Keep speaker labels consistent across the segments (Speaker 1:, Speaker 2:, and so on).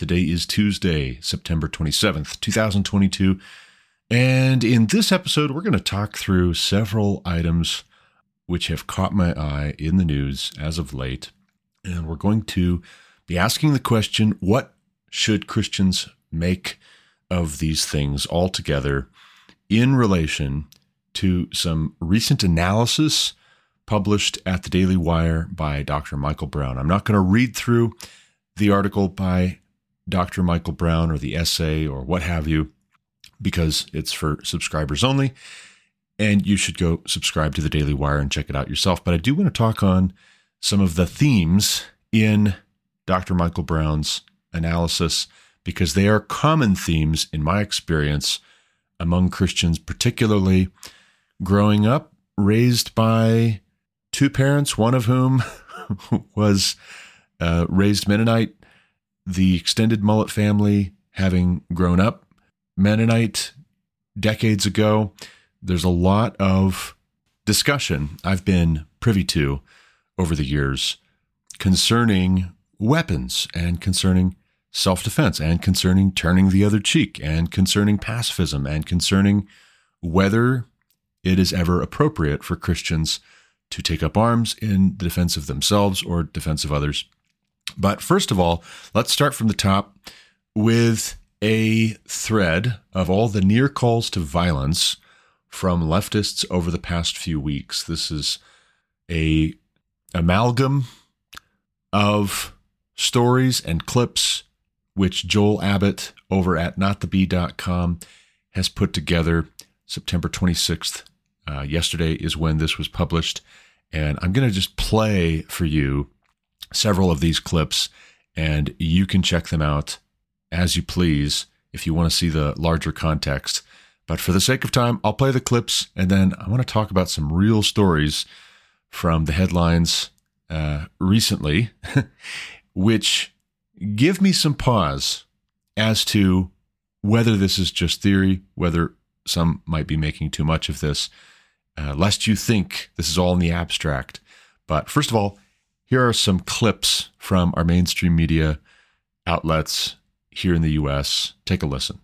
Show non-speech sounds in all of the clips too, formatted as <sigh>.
Speaker 1: Today is Tuesday, September 27th, 2022. And in this episode, we're going to talk through several items which have caught my eye in the news as of late. And we're going to be asking the question what should Christians make of these things altogether? in relation to some recent analysis published at the Daily Wire by Dr. Michael Brown. I'm not going to read through the article by Dr. Michael Brown or the essay or what have you, because it's for subscribers only. And you should go subscribe to the Daily Wire and check it out yourself. But I do want to talk on some of the themes in Dr. Michael Brown's analysis because they are common themes in my experience among Christians, particularly growing up, raised by two parents, one of whom <laughs> was uh, raised Mennonite, the extended Mullet family having grown up Mennonite decades ago. There's a lot of discussion I've been privy to over the years concerning weapons and concerning self defense and concerning turning the other cheek and concerning pacifism and concerning whether it is ever appropriate for Christians to take up arms in the defense of themselves or defense of others. But first of all, let's start from the top with a thread of all the near calls to violence from leftists over the past few weeks. This is a amalgam of stories and clips which Joel Abbott over at notthebee.com has put together September 26th. Uh, yesterday is when this was published. And I'm going to just play for you several of these clips, and you can check them out as you please if you want to see the larger context. But for the sake of time, I'll play the clips, and then I want to talk about some real stories from the headlines uh, recently, <laughs> which give me some pause as to whether this is just theory, whether some might be making too much of this, uh, lest you think this is all in the abstract. But first of all, here are some clips from our mainstream media outlets here in the U.S. Take a listen.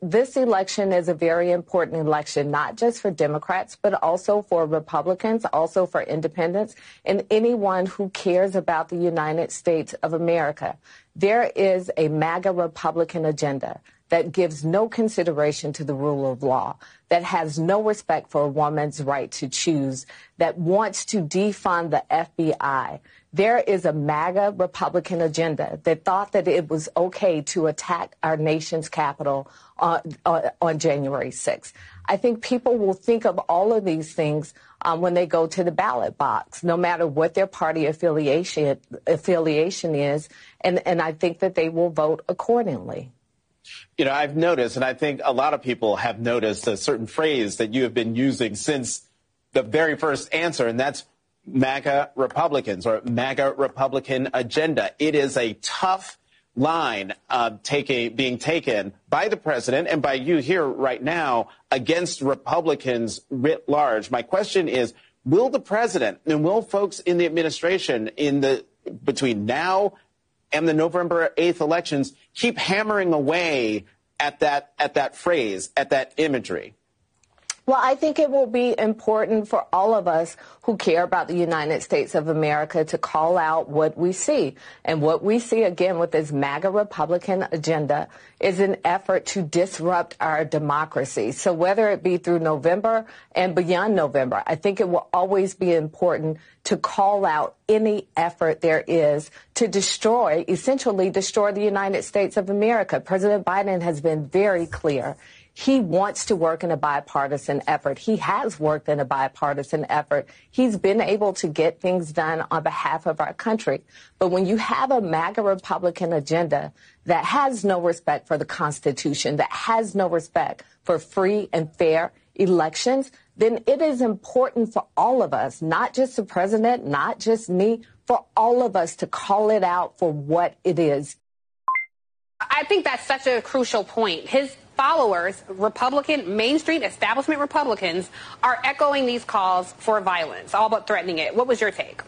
Speaker 2: This election is a very important election, not just for Democrats, but also for Republicans, also for independents, and anyone who cares about the United States of America. There is a MAGA Republican agenda that gives no consideration to the rule of law, that has no respect for a woman's right to choose, that wants to defund the FBI. There is a MAGA Republican agenda that thought that it was okay to attack our nation's capital on, on, on January 6th. I think people will think of all of these things um, when they go to the ballot box, no matter what their party affiliation affiliation is, and, and I think that they will vote accordingly.
Speaker 3: You know, I've noticed, and I think a lot of people have noticed a certain phrase that you have been using since the very first answer, and that's MAGA Republicans or MAGA Republican agenda. It is a tough line uh, taking, being taken by the president and by you here right now against Republicans writ large. My question is, will the president and will folks in the administration in the between now and the November 8th elections keep hammering away at that at that phrase, at that imagery?
Speaker 2: Well, I think it will be important for all of us who care about the United States of America to call out what we see. And what we see again with this MAGA Republican agenda is an effort to disrupt our democracy. So whether it be through November and beyond November, I think it will always be important to call out any effort there is to destroy, essentially destroy the United States of America. President Biden has been very clear He wants to work in a bipartisan effort. He has worked in a bipartisan effort. He's been able to get things done on behalf of our country. But when you have a MAGA Republican agenda that has no respect for the Constitution, that has no respect for free and fair elections, then it is important for all of us, not just the president, not just me, for all of us to call it out for what it is.
Speaker 4: I think that's such a crucial point. His followers, Republican, mainstream establishment Republicans, are echoing these calls for violence, all but threatening it. What was your take?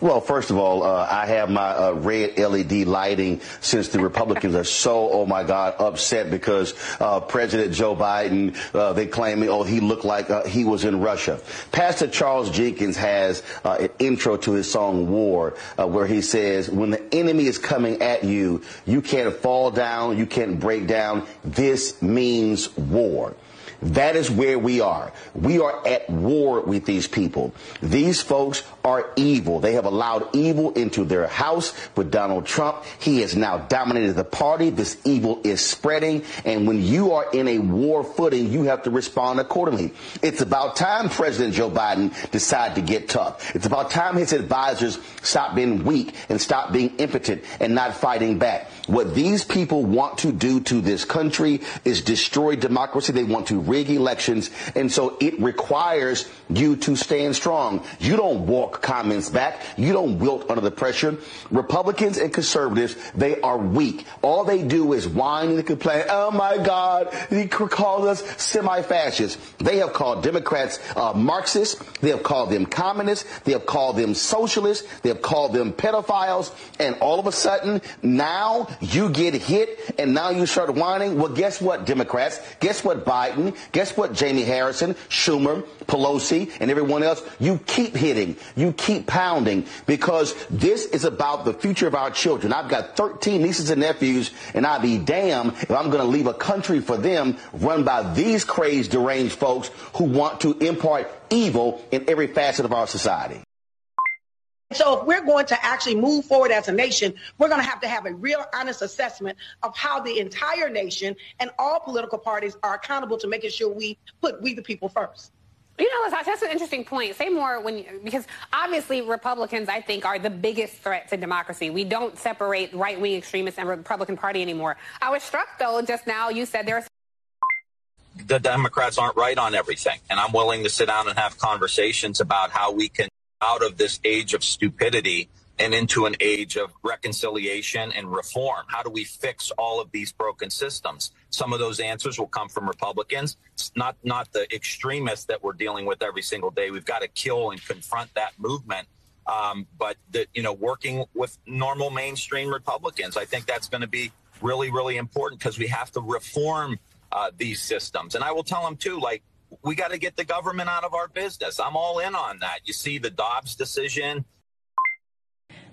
Speaker 5: Well, first of all, uh, I have my uh, red LED lighting since the Republicans are so, oh my God, upset because uh, President Joe Biden, uh, they claim, oh, he looked like uh, he was in Russia. Pastor Charles Jenkins has uh, an intro to his song War where he says, when the enemy is coming at you, you can't fall down, you can't break down. This means war. That is where we are. We are at war with these people. These folks are evil. They have allowed evil into their house with Donald Trump. He has now dominated the party. This evil is spreading. And when you are in a war footing, you have to respond accordingly. It's about time President Joe Biden decided to get tough. It's about time his advisors stop being weak and stop being impotent and not fighting back. What these people want to do to this country is destroy democracy. They want to rig elections. And so it requires you to stand strong. You don't walk comments back. You don't wilt under the pressure. Republicans and conservatives, they are weak. All they do is whine and complain. Oh my God, he called us semi-fascists. They have called Democrats uh, Marxists. They have called them communists. They have called them socialists. They have called them pedophiles. And all of a sudden, now you get hit and now you start whining. Well, guess what, Democrats? Guess what, Biden? Guess what, Jamie Harrison, Schumer, Pelosi, and everyone else? You keep hitting. You keep pounding because this is about the future of our children. I've got 13 nieces and nephews, and I'd be damned if I'm going to leave a country for them run by these crazed, deranged folks who want to impart evil in every facet of our society.
Speaker 6: So if we're going to actually move forward as a nation, we're going to have to have a real honest assessment of how the entire nation and all political parties are accountable to making sure we put we the people first.
Speaker 4: You know, that's an interesting point. Say more when, because obviously Republicans, I think, are the biggest threat to democracy. We don't separate right wing extremists and Republican Party anymore. I was struck, though, just now you said there's.
Speaker 7: The Democrats aren't right on everything. And I'm willing to sit down and have conversations about how we can, out of this age of stupidity, and into an age of reconciliation and reform. How do we fix all of these broken systems? Some of those answers will come from Republicans, it's not not the extremists that we're dealing with every single day. We've got to kill and confront that movement. Um, but the, you know, working with normal mainstream Republicans, I think that's going to be really, really important because we have to reform uh, these systems. And I will tell them too, like we got to get the government out of our business. I'm all in on that. You see the Dobbs decision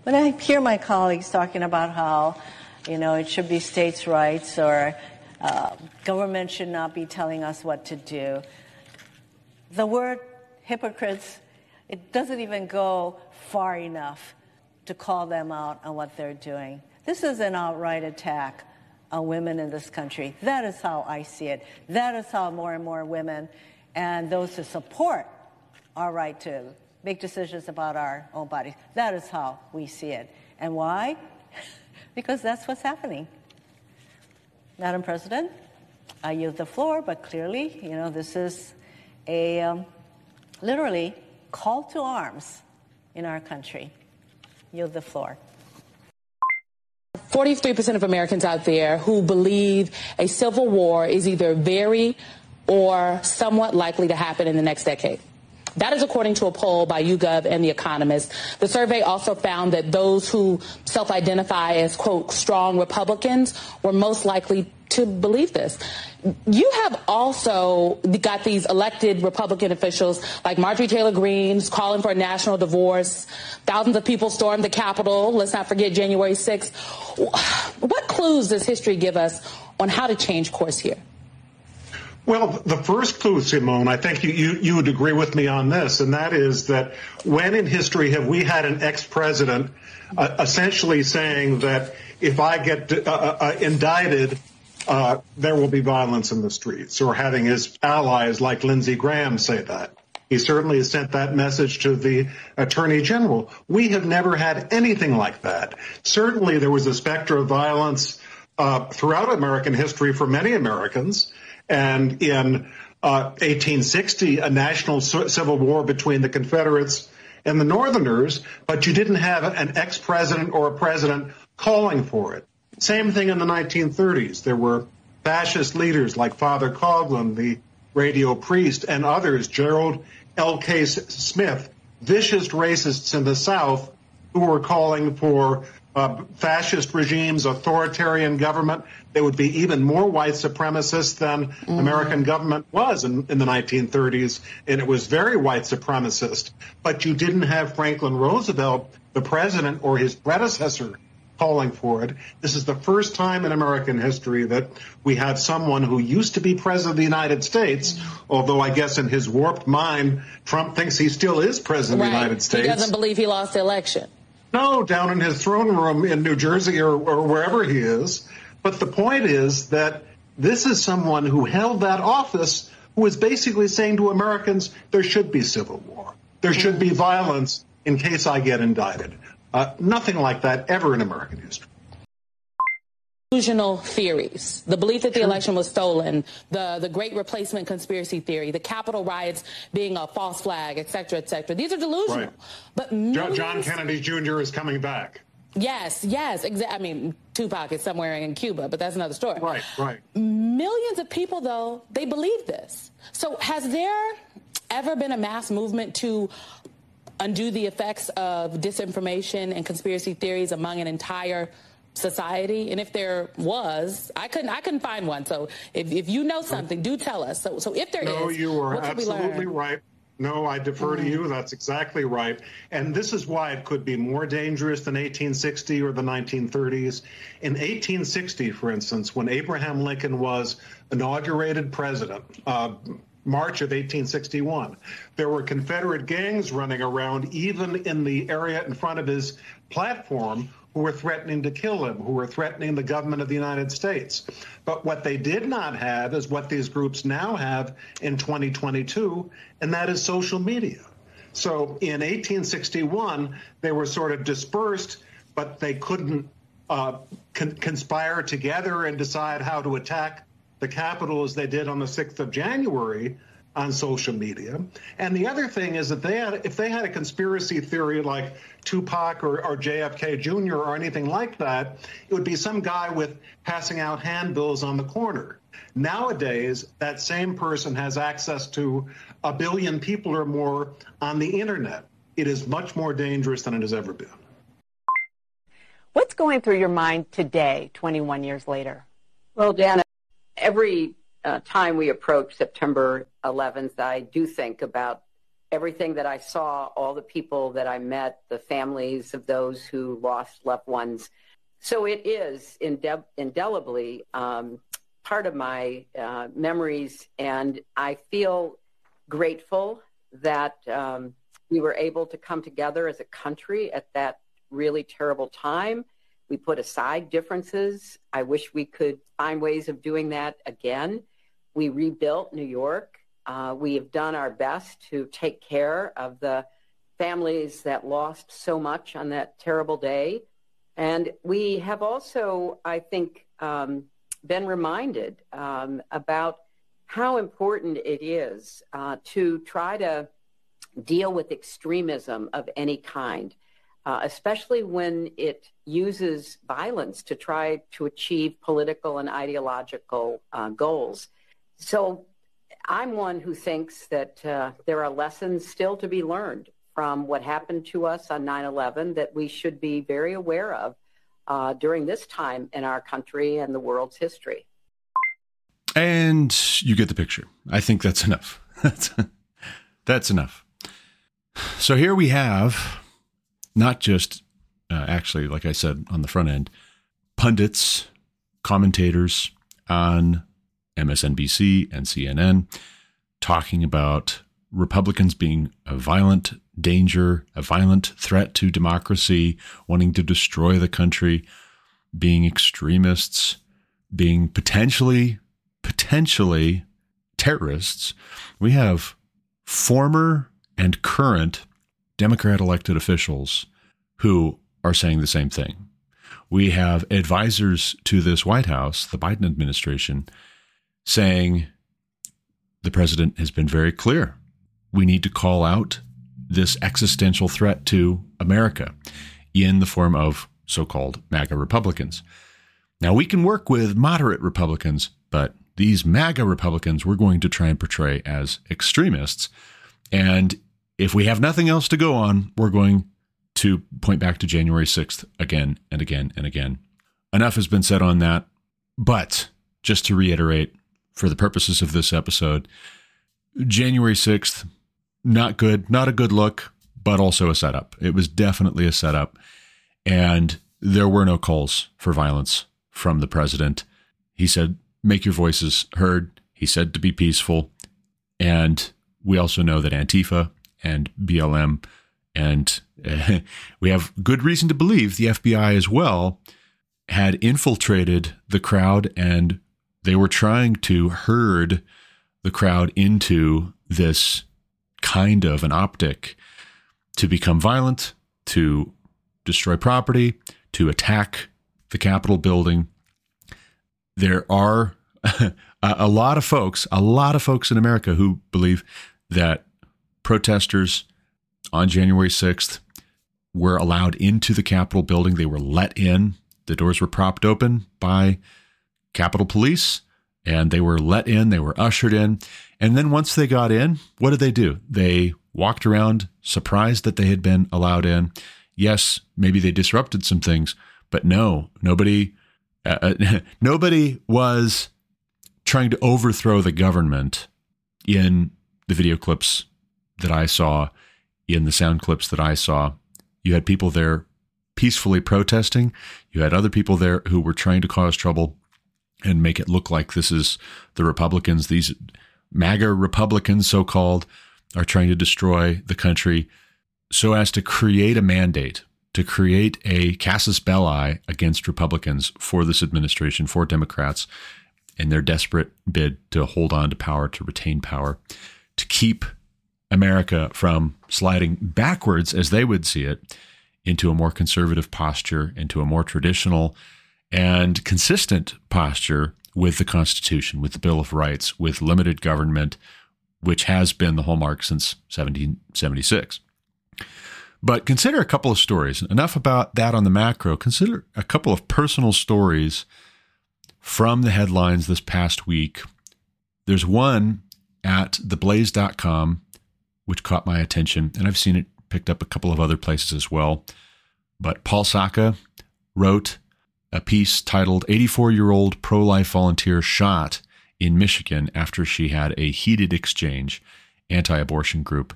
Speaker 8: when I hear my colleagues talking about how, you know, it should be states' rights or uh, government should not be telling us what to do, the word hypocrites, it doesn't even go far enough to call them out on what they're doing. This is an outright attack on women in this country. That is how I see it. That is how more and more women and those who support our right to make decisions about our own bodies. That is how we see it. And why? <laughs> because that's what's happening. Madam President, I yield the floor, but clearly, you know, this is a um, literally call to arms in our country. Yield the floor.
Speaker 9: 43% of Americans out there who believe a civil war is either very or somewhat likely to happen in the next decade. That is according to a poll by YouGov and The Economist. The survey also found that those who self-identify as, quote, strong Republicans were most likely to believe this. You have also got these elected Republican officials like Marjorie Taylor Greene calling for a national divorce. Thousands of people stormed the Capitol. Let's not forget January 6th. What clues does history give us on how to change course here?
Speaker 10: Well, the first clue, Simone, I think you, you, you, would agree with me on this, and that is that when in history have we had an ex-president uh, essentially saying that if I get uh, uh, uh indicted, uh, there will be violence in the streets, or having his allies like Lindsey Graham say that. He certainly has sent that message to the Attorney General. We have never had anything like that. Certainly, there was a specter of violence uh, throughout American history for many Americans. And in uh, 1860, a national civil war between the Confederates and the Northerners, but you didn't have an ex president or a president calling for it. Same thing in the 1930s. There were fascist leaders like Father Coughlin, the radio priest, and others, Gerald L.K. Smith, vicious racists in the South who were calling for uh, fascist regimes, authoritarian government. They would be even more white supremacist than mm-hmm. American government was in, in, the 1930s, and it was very white supremacist. But you didn't have Franklin Roosevelt, the president, or his predecessor calling for it. This is the first time in American history that we have someone who used to be president of the United States, although I guess in his warped mind, Trump thinks he still is president right. of the United States.
Speaker 9: He doesn't believe he lost the election.
Speaker 10: No, down in his throne room in New Jersey or, or wherever he is. But the point is that this is someone who held that office who is basically saying to Americans, there should be civil war. There should be violence in case I get indicted. Uh, nothing like that ever in American history.
Speaker 9: Delusional theories, the belief that the election was stolen, the, the great replacement conspiracy theory, the Capitol riots being a false flag, et cetera, et cetera. These are delusional. Right.
Speaker 10: But millions... John Kennedy Jr. is coming back.
Speaker 9: Yes, yes. Exa- I mean, Tupac is somewhere in Cuba, but that's another story.
Speaker 10: Right, right.
Speaker 9: Millions of people, though, they believe this. So has there ever been a mass movement to undo the effects of disinformation and conspiracy theories among an entire society? And if there was, I couldn't I couldn't find one. So if, if you know something, do tell us. So so if there
Speaker 10: no,
Speaker 9: is,
Speaker 10: you are absolutely right. No, I defer mm-hmm. to you. That's exactly right. And this is why it could be more dangerous than 1860 or the 1930s. In 1860, for instance, when Abraham Lincoln was inaugurated president, uh, March of 1861. There were Confederate gangs running around, even in the area in front of his platform, who were threatening to kill him, who were threatening the government of the United States. But what they did not have is what these groups now have in 2022, and that is social media. So in 1861, they were sort of dispersed, but they couldn't uh, con- conspire together and decide how to attack the Capitol as they did on the 6th of January on social media. And the other thing is that they had, if they had a conspiracy theory like Tupac or, or, JFK Jr. or anything like that, it would be some guy with passing out handbills on the corner. Nowadays, that same person has access to a billion people or more on the internet. It is much more dangerous than it has ever been.
Speaker 11: What's going through your mind today, 21 years later?
Speaker 12: Well, Dana, every uh, time we approach September 11th, I do think about everything that I saw, all the people that I met, the families of those who lost loved ones. So it is inde- indelibly um, part of my uh, memories, and I feel grateful that um, we were able to come together as a country at that really terrible time we put aside differences. I wish we could find ways of doing that again. We rebuilt New York. Uh, we have done our best to take care of the families that lost so much on that terrible day. And we have also, I think, um, been reminded um, about how important it is uh, to try to deal with extremism of any kind uh, especially when it uses violence to try to achieve political and ideological uh, goals. So I'm one who thinks that uh, there are lessons still to be learned from what happened to us on 9 11 that we should be very aware of uh, during this time in our country and the world's history.
Speaker 1: And you get the picture. I think that's enough. <laughs> that's, that's enough. So here we have not just uh, actually, like I said on the front end, pundits, commentators on MSNBC and CNN talking about Republicans being a violent danger, a violent threat to democracy, wanting to destroy the country, being extremists, being potentially, potentially terrorists. We have former and current Democrat elected officials who are saying the same thing. We have advisors to this White House, the Biden administration, saying the president has been very clear. We need to call out this existential threat to America in the form of so called MAGA Republicans. Now, we can work with moderate Republicans, but these MAGA Republicans we're going to try and portray as extremists. And if we have nothing else to go on, we're going to point back to January 6th again and again and again. Enough has been said on that. But just to reiterate, for the purposes of this episode, January 6th, not good, not a good look, but also a setup. It was definitely a setup. And there were no calls for violence from the president. He said, make your voices heard. He said to be peaceful. And we also know that Antifa and BLM, and uh, <laughs> we have good reason to believe the FBI as well, had infiltrated the crowd and they were trying to herd the crowd into this kind of an optic to become violent, to destroy property, to attack the Capitol building. There are <laughs> a lot of folks, a lot of folks in America who believe that protesters on January 6th were allowed into the Capitol building. They were let in. The doors were propped open by Capitol Police and they were let in, they were ushered in. And then once they got in, what did they do? They walked around surprised that they had been allowed in. Yes, maybe they disrupted some things, but no, nobody uh, uh <laughs> nobody was trying to overthrow the government in the video clips that I saw, in the sound clips that I saw. You had people there peacefully protesting. You had other people there who were trying to cause trouble and make it look like this is the Republicans, these MAGA Republicans, so called, are trying to destroy the country so as to create a mandate, to create a casus belli against Republicans for this administration, for Democrats, in their desperate bid to hold on to power, to retain power, to keep America from sliding backwards, as they would see it, into a more conservative posture, into a more traditional and consistent posture with the Constitution, with the Bill of Rights, with limited government, which has been the hallmark since 1776. But consider a couple of stories. Enough about that on the macro. Consider a couple of personal stories from the headlines this past week. There's one at theblaze.com, which caught my attention, and I've seen it picked up a couple of other places as well. But Paul Sacca wrote a piece titled 84 year old pro life volunteer shot in Michigan after she had a heated exchange, anti abortion group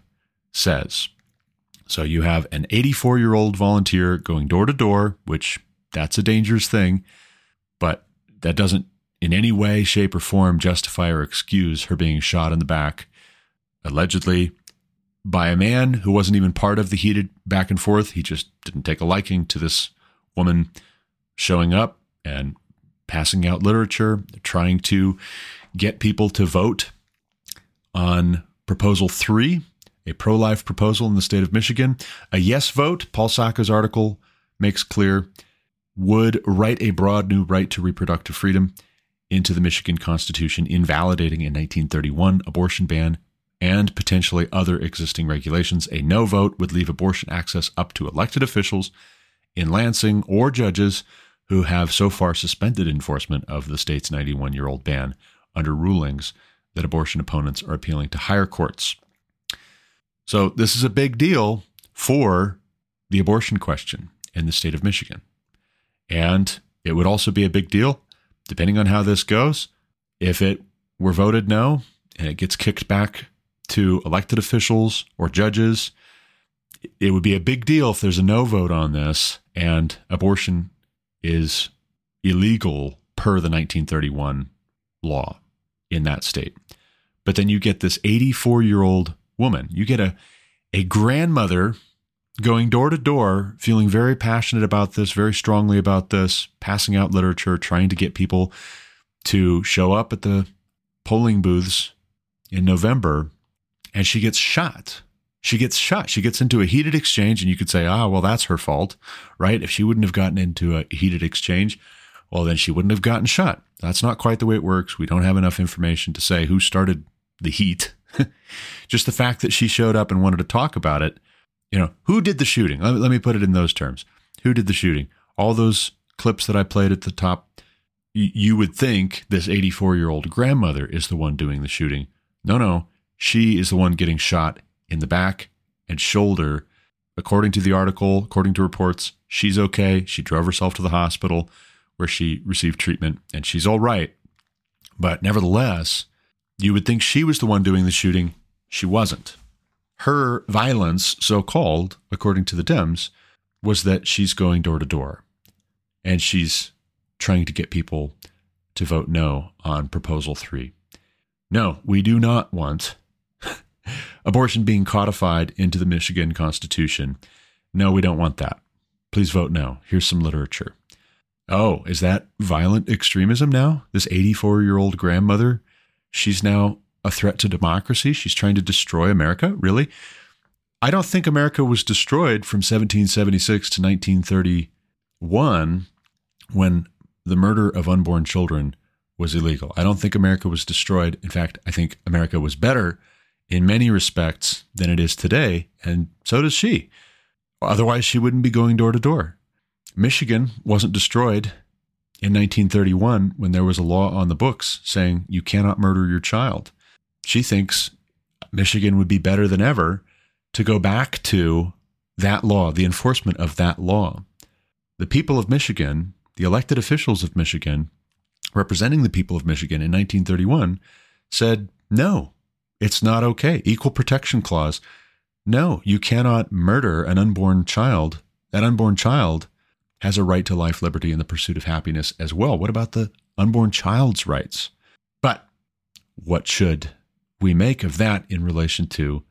Speaker 1: says. So you have an 84 year old volunteer going door to door, which that's a dangerous thing, but that doesn't in any way, shape, or form justify or excuse her being shot in the back, allegedly by a man who wasn't even part of the heated back and forth. He just didn't take a liking to this woman showing up and passing out literature, trying to get people to vote on Proposal 3, a pro life proposal in the state of Michigan. A yes vote, Paul Sacca's article makes clear, would write a broad new right to reproductive freedom into the Michigan Constitution, invalidating a 1931 abortion ban and potentially other existing regulations. A no vote would leave abortion access up to elected officials in Lansing or judges who have so far suspended enforcement of the state's 91 year old ban under rulings that abortion opponents are appealing to higher courts. So, this is a big deal for the abortion question in the state of Michigan. And it would also be a big deal, depending on how this goes, if it were voted no and it gets kicked back to elected officials or judges. It would be a big deal if there's a no vote on this and abortion is illegal per the 1931 law in that state. But then you get this 84 year old woman, you get a, a grandmother going door to door, feeling very passionate about this, very strongly about this, passing out literature, trying to get people to show up at the polling booths in November and she gets shot. She gets shot. She gets into a heated exchange, and you could say, ah, well, that's her fault, right? If she wouldn't have gotten into a heated exchange, well, then she wouldn't have gotten shot. That's not quite the way it works. We don't have enough information to say who started the heat. <laughs> Just the fact that she showed up and wanted to talk about it. You know, who did the shooting? Let me, let me put it in those terms. Who did the shooting? All those clips that I played at the top, y- you would think this 84 year old grandmother is the one doing the shooting. No, no. She is the one getting shot in the back and shoulder. According to the article, according to reports, she's okay. She drove herself to the hospital where she received treatment and she's all right. But nevertheless, you would think she was the one doing the shooting. She wasn't. Her violence, so called, according to the Dems, was that she's going door to door and she's trying to get people to vote no on Proposal 3. No, we do not want abortion being codified into the Michigan Constitution. No, we don't want that. Please vote no. Here's some literature. Oh, is that violent extremism now? This 84 year old grandmother, she's now a threat to democracy. She's trying to destroy America? Really? I don't think America was destroyed from 1776 to 1931 when the murder of unborn children was illegal. I don't think America was destroyed. In fact, I think America was better in many respects than it is today, and so does she. Otherwise, she wouldn't be going door to door. Michigan wasn't destroyed in 1931 when there was a law on the books saying you cannot murder your child. She thinks Michigan would be better than ever to go back to that law, the enforcement of that law. The people of Michigan, the elected officials of Michigan, representing the people of Michigan in 1931, said, no, it's not okay. Equal protection clause. No, you cannot murder an unborn child. That unborn child has a right to life, liberty, and the pursuit of happiness as well. What about the unborn child's rights? But what should we make of that in relation to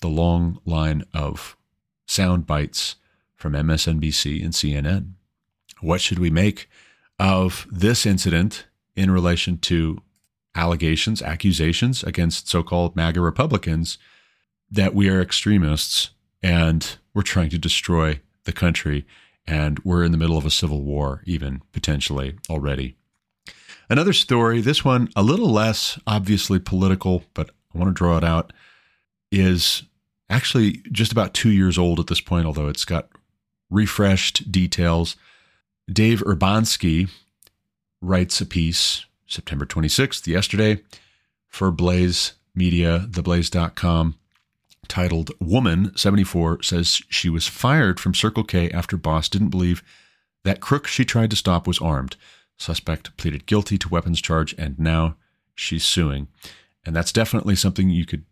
Speaker 1: the long line of sound bites from MSNBC and CNN? What should we make of this incident in relation to allegations, accusations against so called MAGA Republicans that we are extremists and we're trying to destroy the country and we're in the middle of a civil war, even potentially already. Another story, this one a little less obviously political, but I want to draw it out, is actually just about two years old at this point, although it's got refreshed details. Dave Urbanski writes a piece September 26th, yesterday, for Blaze Media, theblaze.com, titled Woman 74 says she was fired from Circle K after boss didn't believe that crook she tried to stop was armed. Suspect pleaded guilty to weapons charge and now she's suing. And that's definitely something you could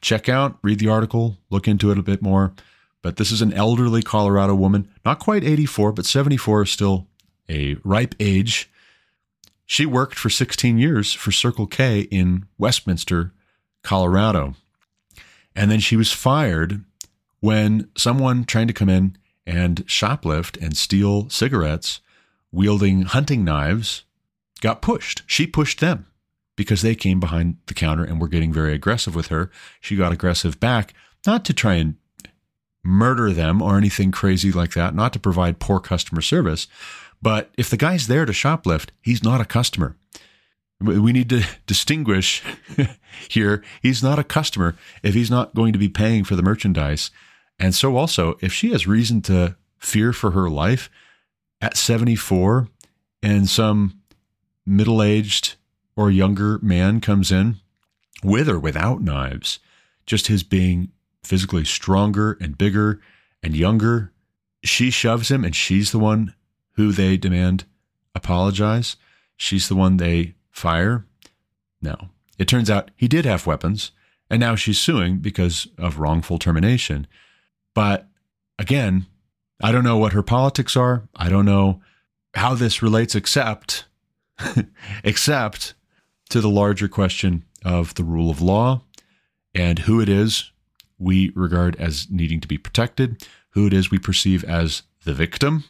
Speaker 1: check out, read the article, look into it a bit more. But this is an elderly Colorado woman, not quite 84, but 74 is still a ripe age she worked for 16 years for Circle K in Westminster, Colorado. And then she was fired when someone trying to come in and shoplift and steal cigarettes wielding hunting knives got pushed. She pushed them because they came behind the counter and were getting very aggressive with her. She got aggressive back, not to try and murder them or anything crazy like that, not to provide poor customer service, but if the guy's there to shoplift, he's not a customer. We need to <laughs> distinguish <laughs> here. He's not a customer if he's not going to be paying for the merchandise. And so, also, if she has reason to fear for her life at 74 and some middle aged or younger man comes in with or without knives, just his being physically stronger and bigger and younger, she shoves him and she's the one who they demand apologize. She's the one they fire. No. It turns out he did have weapons, and now she's suing because of wrongful termination. But again, I don't know what her politics are. I don't know how this relates except <laughs> except to the larger question of the rule of law and who it is we regard as needing to be protected, who it is we perceive as the victim,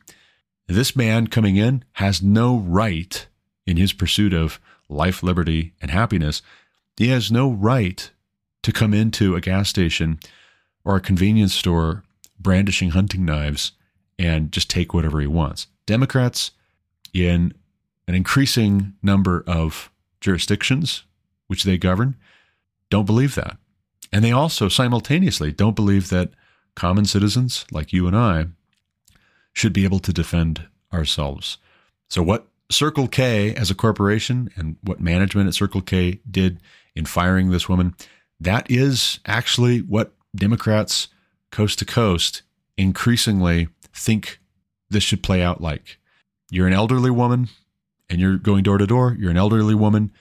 Speaker 1: this man coming in has no right in his pursuit of life, liberty, and happiness, he has no right to come into a gas station or a convenience store brandishing hunting knives and just take whatever he wants. Democrats in an increasing number of jurisdictions which they govern don't believe that. And they also simultaneously don't believe that common citizens like you and I should be able to defend ourselves. So, what Circle K as a corporation and what management at Circle K did in firing this woman, that is actually what Democrats coast to coast increasingly think this should play out like. You're an elderly woman and you're going door to door. You're an elderly woman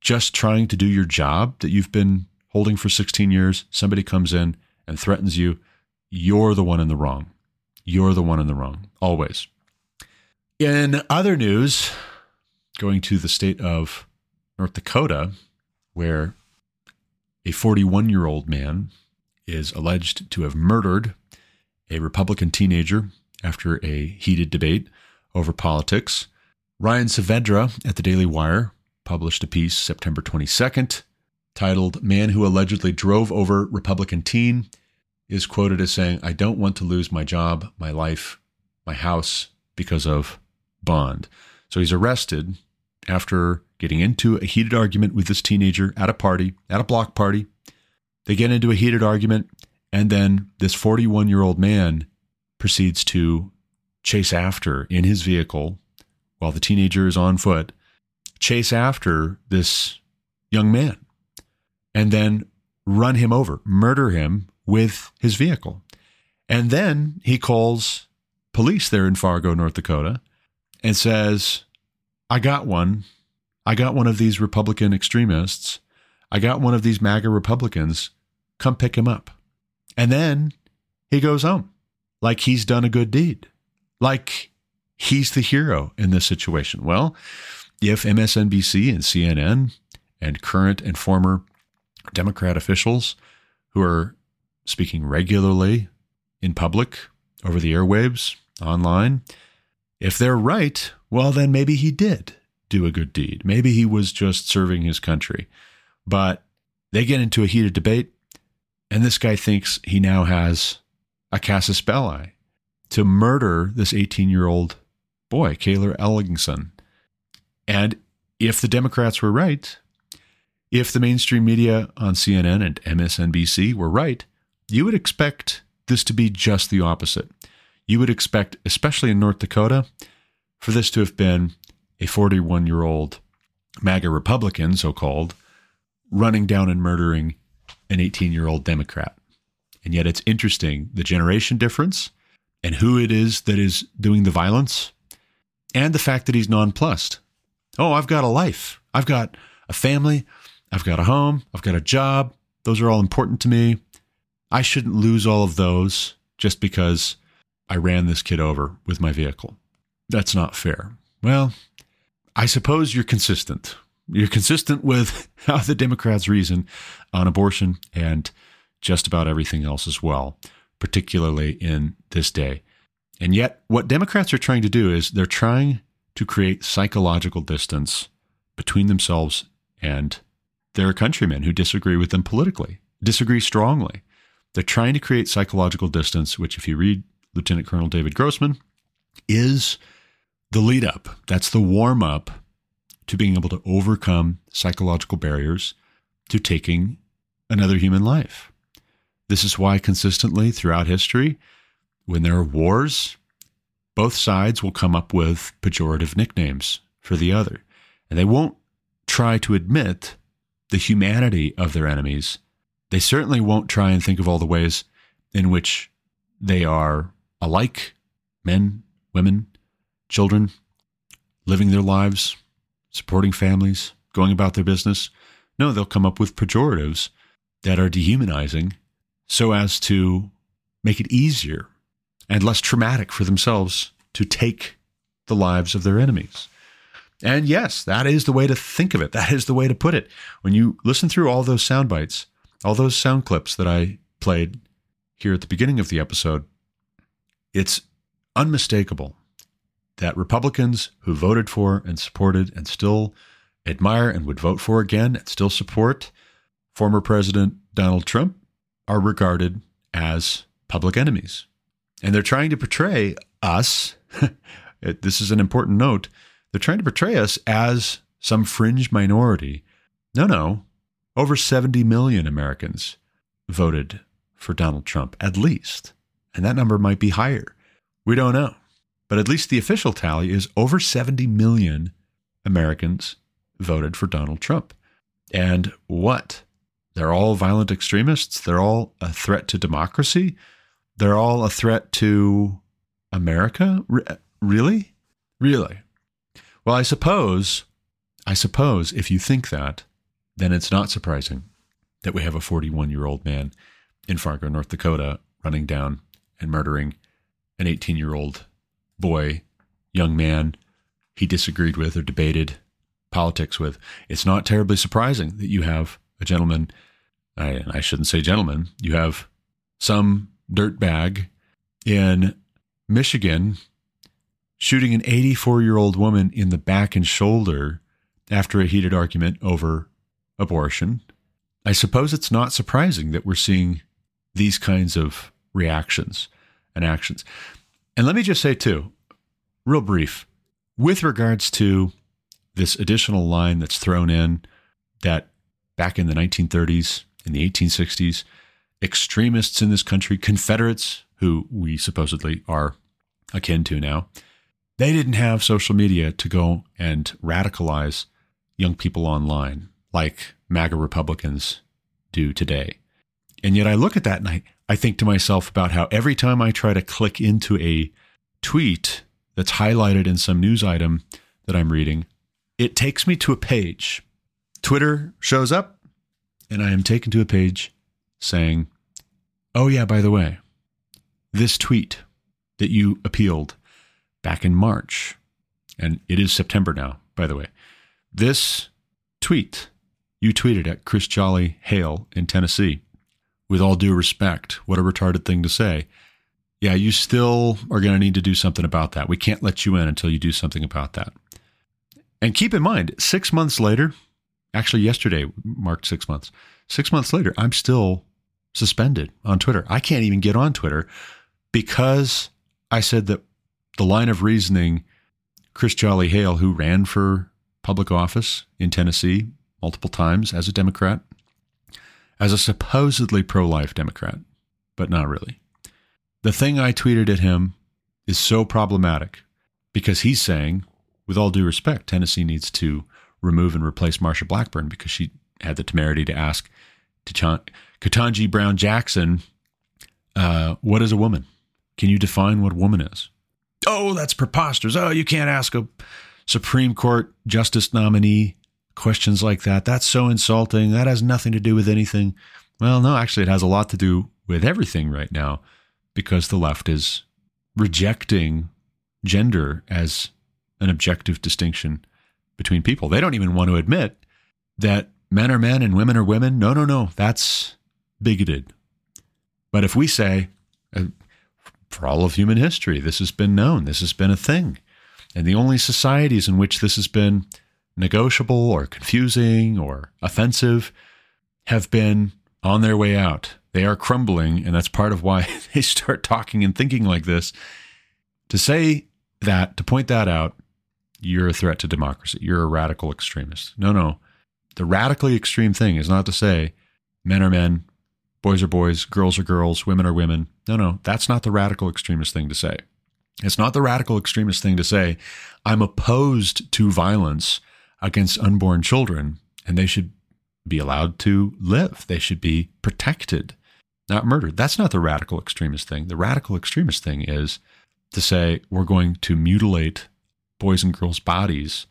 Speaker 1: just trying to do your job that you've been holding for 16 years. Somebody comes in and threatens you. You're the one in the wrong. You're the one in the wrong, always. In other news, going to the state of North Dakota, where a 41 year old man is alleged to have murdered a Republican teenager after a heated debate over politics. Ryan Saavedra at the Daily Wire published a piece September 22nd titled Man Who Allegedly Drove Over Republican Teen is quoted as saying, I don't want to lose my job, my life, my house because of bond. So he's arrested after getting into a heated argument with this teenager at a party, at a block party. They get into a heated argument, and then this 41 year old man proceeds to chase after in his vehicle while the teenager is on foot, chase after this young man and then run him over, murder him with his vehicle. And then he calls police there in Fargo, North Dakota, and says, I got one. I got one of these Republican extremists. I got one of these MAGA Republicans. Come pick him up. And then he goes home like he's done a good deed, like he's the hero in this situation. Well, if MSNBC and CNN and current and former Democrat officials who are speaking regularly in public over the airwaves, online, if they're right, well, then maybe he did do a good deed. Maybe he was just serving his country. But they get into a heated debate, and this guy thinks he now has a casus belli to murder this 18 year old boy, Cayler Ellingson. And if the Democrats were right, if the mainstream media on CNN and MSNBC were right, you would expect this to be just the opposite. You would expect, especially in North Dakota, for this to have been a 41 year old MAGA Republican, so called, running down and murdering an 18 year old Democrat. And yet it's interesting the generation difference and who it is that is doing the violence and the fact that he's nonplussed. Oh, I've got a life. I've got a family. I've got a home. I've got a job. Those are all important to me. I shouldn't lose all of those just because I ran this kid over with my vehicle. That's not fair. Well, I suppose you're consistent. You're consistent with <laughs> how the Democrats reason on abortion and just about everything else as well, particularly in this day. And yet, what Democrats are trying to do is they're trying to create psychological distance between themselves and their countrymen who disagree with them politically, disagree strongly. They're trying to create psychological distance, which, if you read Lieutenant Colonel David Grossman, is the lead up. That's the warm up to being able to overcome psychological barriers to taking another human life. This is why consistently throughout history, when there are wars, both sides will come up with pejorative nicknames for the other. And they won't try to admit the humanity of their enemies. They certainly won't try and think of all the ways in which they are alike men, women, children, living their lives, supporting families, going about their business. No, they'll come up with pejoratives that are dehumanizing so as to make it easier and less traumatic for themselves to take the lives of their enemies. And yes, that is the way to think of it. That is the way to put it. When you listen through all those sound bites, all those sound clips that I played here at the beginning of the episode, it's unmistakable that Republicans who voted for and supported and still admire and would vote for again and still support former President Donald Trump are regarded as public enemies. And they're trying to portray us, <laughs> this is an important note, they're trying to portray us as some fringe minority. No, no. Over 70 million Americans voted for Donald Trump, at least. And that number might be higher. We don't know. But at least the official tally is over 70 million Americans voted for Donald Trump. And what? They're all violent extremists. They're all a threat to democracy. They're all a threat to America? really? Really? Well, I suppose, I suppose if you think that, then it's not surprising that we have a 41 year old man in Fargo, North Dakota, running down and murdering an 18 year old boy, young man he disagreed with or debated politics with. It's not terribly surprising that you have a gentleman, I, I shouldn't say gentleman, you have some dirtbag in Michigan shooting an 84 year old woman in the back and shoulder after a heated argument over abortion. I suppose it's not surprising that we're seeing these kinds of reactions and actions. And let me just say, too, real brief, with regards to this additional line that's thrown in that back in the 1930s, in the 1860s, extremists in this country, Confederates, who we supposedly are akin to now, they didn't have social media to go and radicalize young people online like MAGA Republicans do today. And yet I look at that and I, I think to myself about how every time I try to click into a tweet that's highlighted in some news item that I'm reading, it takes me to a page. Twitter shows up, and I am taken to a page saying, Oh, yeah, by the way, this tweet that you appealed back in March, and it is September now, by the way, this tweet you tweeted at Chris Jolly Hale in Tennessee with all due respect, what a retarded thing to say. Yeah, you still are going to need to do something about that. We can't let you in until you do something about that. And keep in mind, six months later, actually yesterday marked six months. Six months later, I'm still suspended on Twitter. I can't even get on Twitter because I said that the line of reasoning Chris Jolly Hale, who ran for public office in Tennessee multiple times as a Democrat, as a supposedly pro life Democrat, but not really. The thing I tweeted at him is so problematic because he's saying, with all due respect, Tennessee needs to remove and replace Marsha Blackburn because she had the temerity to ask Ketanji Brown Jackson, uh, what is a woman? Can you define what a woman is? Oh, that's preposterous. Oh, you can't ask a Supreme Court justice nominee questions like that. That's so insulting. That has nothing to do with anything. Well, no, actually, it has a lot to do with everything right now because the left is rejecting gender as an objective distinction between people. They don't even want to admit that men are men and women are women. No, no, no. That's bigoted. But if we say, uh, for all of human history, this has been known, this has been a thing. And the only societies in which this has been negotiable or confusing or offensive have been on their way out. They are crumbling, and that's part of why <laughs> they start talking and thinking like this. To say that, to point that out, you're a threat to democracy. You're a radical extremist. No, no. The radically extreme thing is not to say men are men, boys are boys, girls are girls, women are women. No, no. That's not the radical extremist thing to say. It's not the radical extremist thing to say, I'm opposed to violence against unborn children and they should be allowed to live. They should be protected, not murdered. That's not the radical extremist thing. The radical extremist thing is to say we're going to mutilate boys and girls' bodies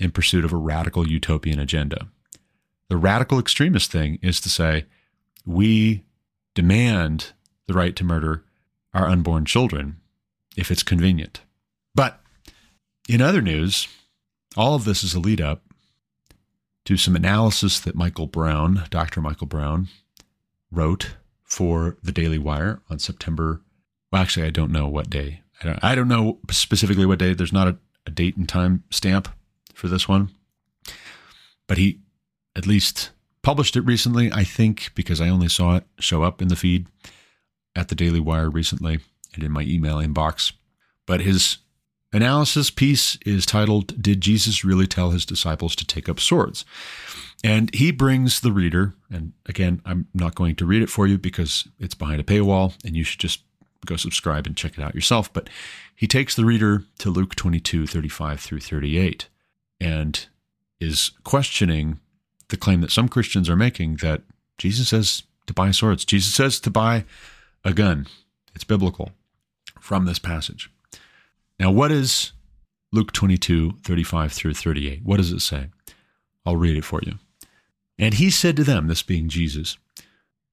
Speaker 1: in pursuit of a radical utopian agenda. The radical extremist thing is to say we demand the right to murder our unborn children if it's convenient. But in other news, all of this is a lead up to some analysis that Michael Brown, Dr. Michael Brown, wrote for the Daily Wire on September. Well, actually, I don't know what day. I don't, I don't know specifically what day. There's not a, a date and time stamp for this one. but he at least published it recently, I think, because I only saw it show up in the feed at the Daily Wire recently and in my email inbox. But his analysis piece is titled Did Jesus Really Tell His Disciples to Take Up Swords? And he brings the reader, and again, I'm not going to read it for you because it's behind a paywall and you should just go subscribe and check it out yourself. But he takes the reader to Luke 22, 35 through 38, and is questioning the claim that some Christians are making that Jesus says to buy swords. Jesus says to buy a gun. It's biblical from this passage. Now, what is Luke 22, 35 through 38? What does it say? I'll read it for you. And he said to them, this being Jesus,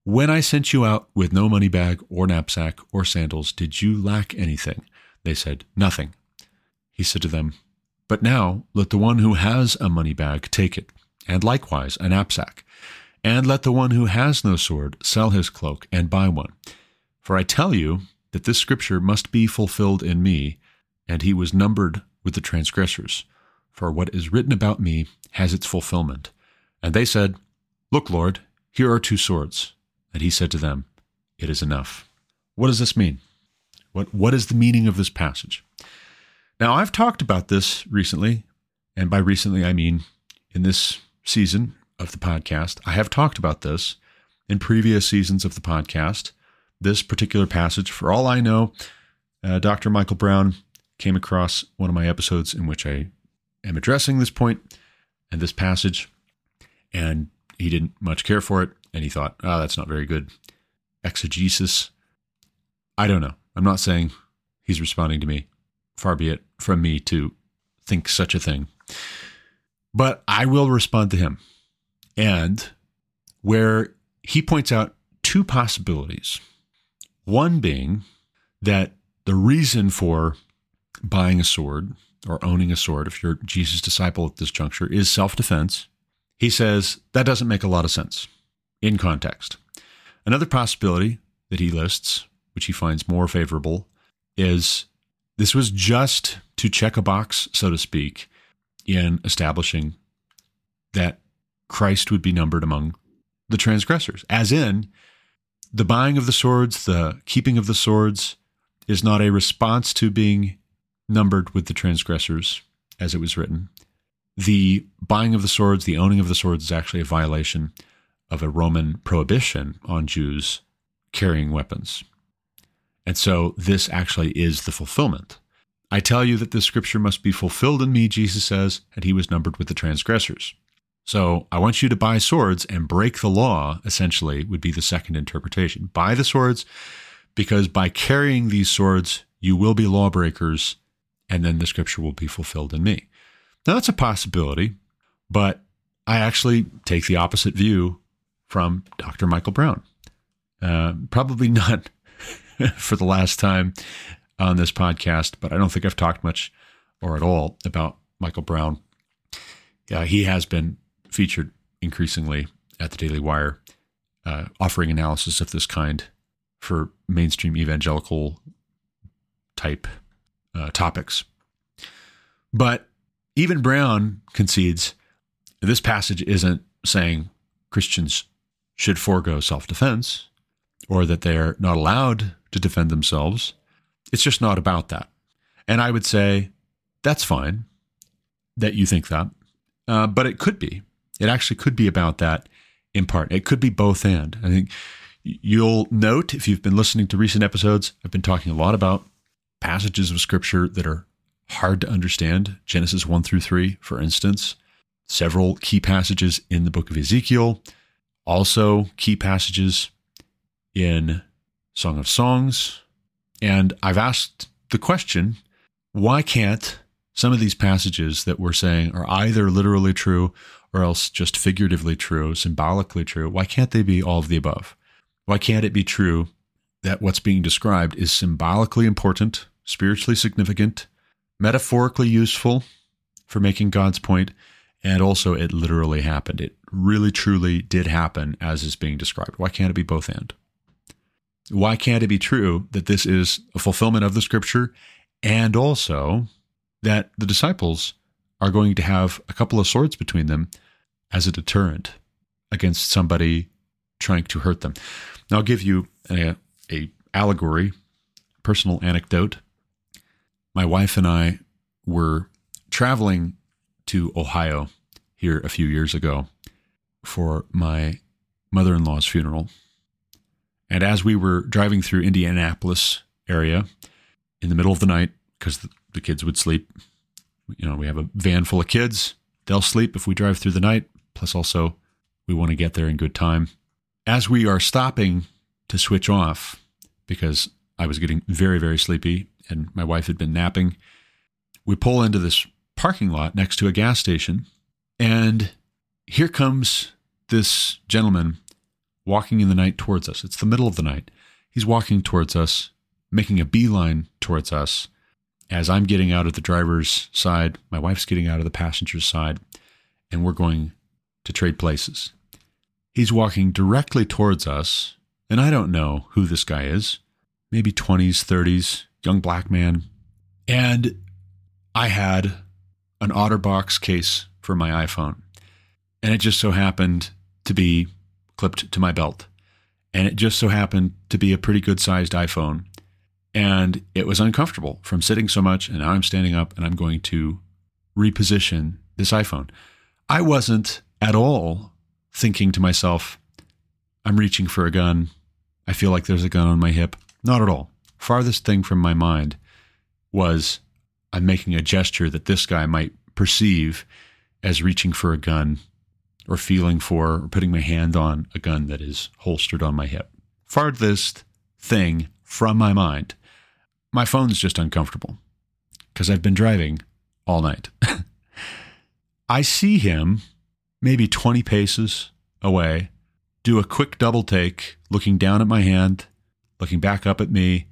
Speaker 1: When I sent you out with no money bag or knapsack or sandals, did you lack anything? They said, Nothing. He said to them, But now let the one who has a money bag take it, and likewise a knapsack. And let the one who has no sword sell his cloak and buy one. For I tell you that this scripture must be fulfilled in me, and he was numbered with the transgressors. For what is written about me has its fulfillment. And they said, Look, Lord, here are two swords. And he said to them, It is enough. What does this mean? What, what is the meaning of this passage? Now, I've talked about this recently, and by recently I mean in this season of the podcast. I have talked about this in previous seasons of the podcast. This particular passage, for all I know, uh, Dr. Michael Brown came across one of my episodes in which I am addressing this point and this passage, and he didn't much care for it, and he thought, oh, that's not very good. Exegesis. I don't know. I'm not saying he's responding to me. Far be it from me to think such a thing. But I will respond to him. And where he points out two possibilities. One being that the reason for buying a sword or owning a sword, if you're Jesus' disciple at this juncture, is self defense. He says that doesn't make a lot of sense in context. Another possibility that he lists, which he finds more favorable, is this was just to check a box, so to speak, in establishing that Christ would be numbered among the transgressors, as in the buying of the swords, the keeping of the swords is not a response to being numbered with the transgressors, as it was written. The buying of the swords, the owning of the swords, is actually a violation of a Roman prohibition on Jews carrying weapons. And so this actually is the fulfillment. I tell you that this scripture must be fulfilled in me, Jesus says, and he was numbered with the transgressors. So I want you to buy swords and break the law, essentially, would be the second interpretation. Buy the swords because by carrying these swords, you will be lawbreakers, and then the scripture will be fulfilled in me. Now, that's a possibility, but I actually take the opposite view from Dr. Michael Brown. Uh, probably <laughs> not for the last time on this podcast, but I don't think I've talked much or at all about Michael Brown. Yeah, he has been featured increasingly at the Daily Wire, uh, offering analysis of this kind for mainstream evangelical type uh, topics. But even Brown concedes this passage isn't saying Christians should forego self defense or that they're not allowed to defend themselves. It's just not about that. And I would say that's fine that you think that, uh, but it could be. It actually could be about that in part. It could be both and. I think you'll note if you've been listening to recent episodes, I've been talking a lot about passages of scripture that are hard to understand. Genesis 1 through 3, for instance, several key passages in the book of Ezekiel, also key passages in Song of Songs. And I've asked the question why can't some of these passages that we're saying are either literally true or else just figuratively true, symbolically true, why can't they be all of the above? Why can't it be true that what's being described is symbolically important, spiritually significant, metaphorically useful for making God's point, and also it literally happened? It really, truly did happen as is being described. Why can't it be both and? Why can't it be true that this is a fulfillment of the scripture and also that the disciples are going to have a couple of swords between them as a deterrent against somebody trying to hurt them. Now, I'll give you a, a allegory, personal anecdote. My wife and I were traveling to Ohio here a few years ago for my mother in law's funeral. And as we were driving through Indianapolis area in the middle of the night, because the, the kids would sleep, you know, we have a van full of kids. They'll sleep if we drive through the night. Plus, also, we want to get there in good time. As we are stopping to switch off, because I was getting very, very sleepy and my wife had been napping, we pull into this parking lot next to a gas station. And here comes this gentleman walking in the night towards us. It's the middle of the night. He's walking towards us, making a beeline towards us as I'm getting out of the driver's side, my wife's getting out of the passenger's side, and we're going to trade places. He's walking directly towards us, and I don't know who this guy is. Maybe 20s, 30s, young black man. And I had an OtterBox case for my iPhone, and it just so happened to be clipped to my belt. And it just so happened to be a pretty good sized iPhone. And it was uncomfortable from sitting so much. And now I'm standing up and I'm going to reposition this iPhone. I wasn't at all thinking to myself, I'm reaching for a gun. I feel like there's a gun on my hip. Not at all. Farthest thing from my mind was I'm making a gesture that this guy might perceive as reaching for a gun or feeling for or putting my hand on a gun that is holstered on my hip. Farthest thing from my mind. My phone's just uncomfortable because I've been driving all night. <laughs> I see him maybe 20 paces away, do a quick double take, looking down at my hand, looking back up at me,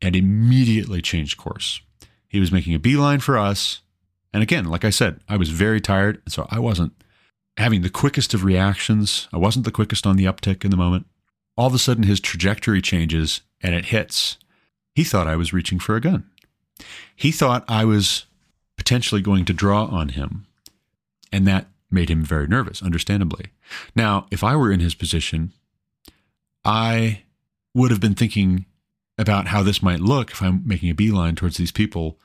Speaker 1: and immediately changed course. He was making a beeline for us. And again, like I said, I was very tired, so I wasn't having the quickest of reactions. I wasn't the quickest on the uptick in the moment. All of a sudden, his trajectory changes and it hits. He thought I was reaching for a gun. He thought I was potentially going to draw on him. And that made him very nervous, understandably. Now, if I were in his position, I would have been thinking about how this might look if I'm making a beeline towards these people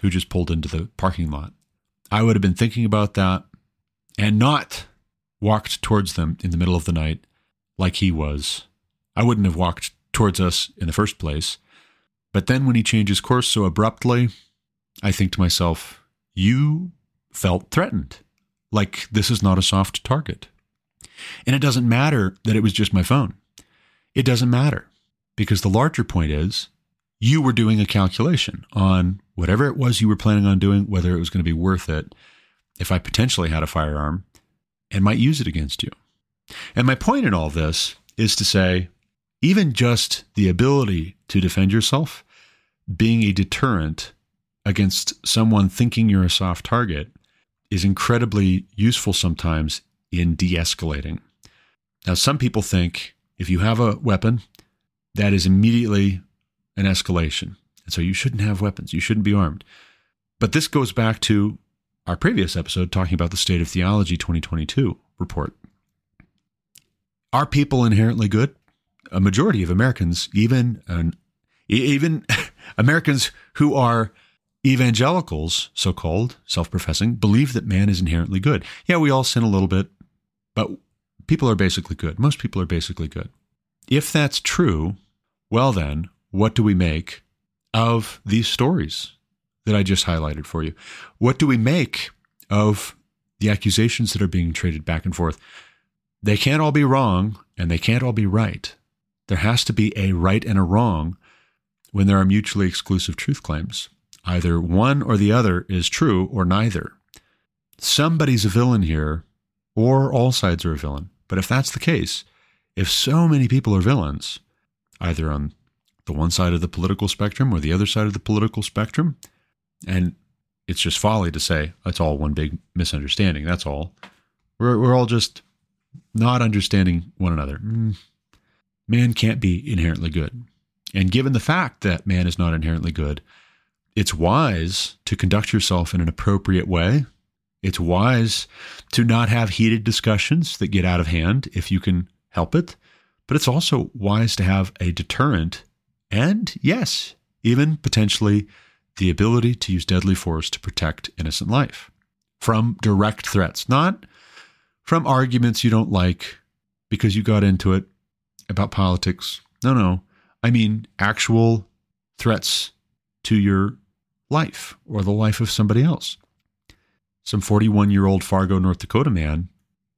Speaker 1: who just pulled into the parking lot. I would have been thinking about that and not walked towards them in the middle of the night like he was. I wouldn't have walked towards us in the first place. But then when he changes course so abruptly, I think to myself, you felt threatened. Like this is not a soft target. And it doesn't matter that it was just my phone. It doesn't matter because the larger point is you were doing a calculation on whatever it was you were planning on doing, whether it was going to be worth it if I potentially had a firearm and might use it against you. And my point in all this is to say, even just the ability to defend yourself, being a deterrent against someone thinking you're a soft target, is incredibly useful sometimes in de escalating. Now, some people think if you have a weapon, that is immediately an escalation. And so you shouldn't have weapons, you shouldn't be armed. But this goes back to our previous episode talking about the State of Theology 2022 report. Are people inherently good? A majority of Americans, even even <laughs> Americans who are evangelicals, so called, self professing, believe that man is inherently good. Yeah, we all sin a little bit, but people are basically good. Most people are basically good. If that's true, well, then, what do we make of these stories that I just highlighted for you? What do we make of the accusations that are being traded back and forth? They can't all be wrong and they can't all be right. There has to be a right and a wrong when there are mutually exclusive truth claims. Either one or the other is true or neither. Somebody's a villain here, or all sides are a villain. But if that's the case, if so many people are villains, either on the one side of the political spectrum or the other side of the political spectrum, and it's just folly to say it's all one big misunderstanding. That's all. We're, we're all just not understanding one another. Mm. Man can't be inherently good. And given the fact that man is not inherently good, it's wise to conduct yourself in an appropriate way It's wise to not have heated discussions that get out of hand if you can help it. But it's also wise to have a deterrent and, yes, even potentially the ability to use deadly force to protect innocent life from direct threats, not from arguments you don't like because you got into it about politics. No, no. I mean actual threats to your life or the life of somebody else. Some 41 year old Fargo, North Dakota man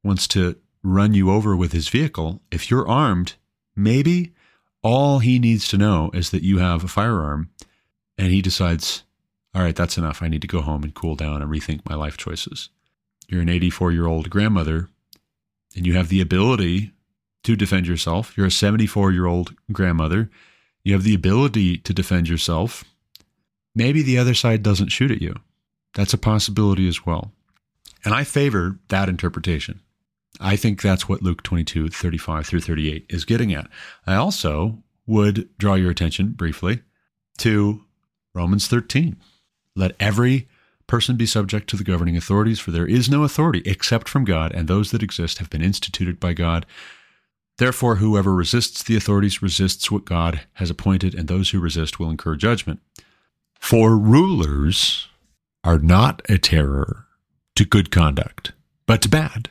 Speaker 1: wants to run you over with his vehicle. If you're armed, maybe all he needs to know is that you have a firearm and he decides, all right, that's enough. I need to go home and cool down and rethink my life choices. You're an 84 year old grandmother and you have the ability to defend yourself. You're a 74 year old grandmother. You have the ability to defend yourself. Maybe the other side doesn't shoot at you. That's a possibility as well. And I favor that interpretation. I think that's what Luke 22, 35 through 38 is getting at. I also would draw your attention briefly to Romans 13. Let every person be subject to the governing authorities, for there is no authority except from God, and those that exist have been instituted by God. Therefore, whoever resists the authorities resists what God has appointed, and those who resist will incur judgment. For rulers are not a terror to good conduct, but to bad.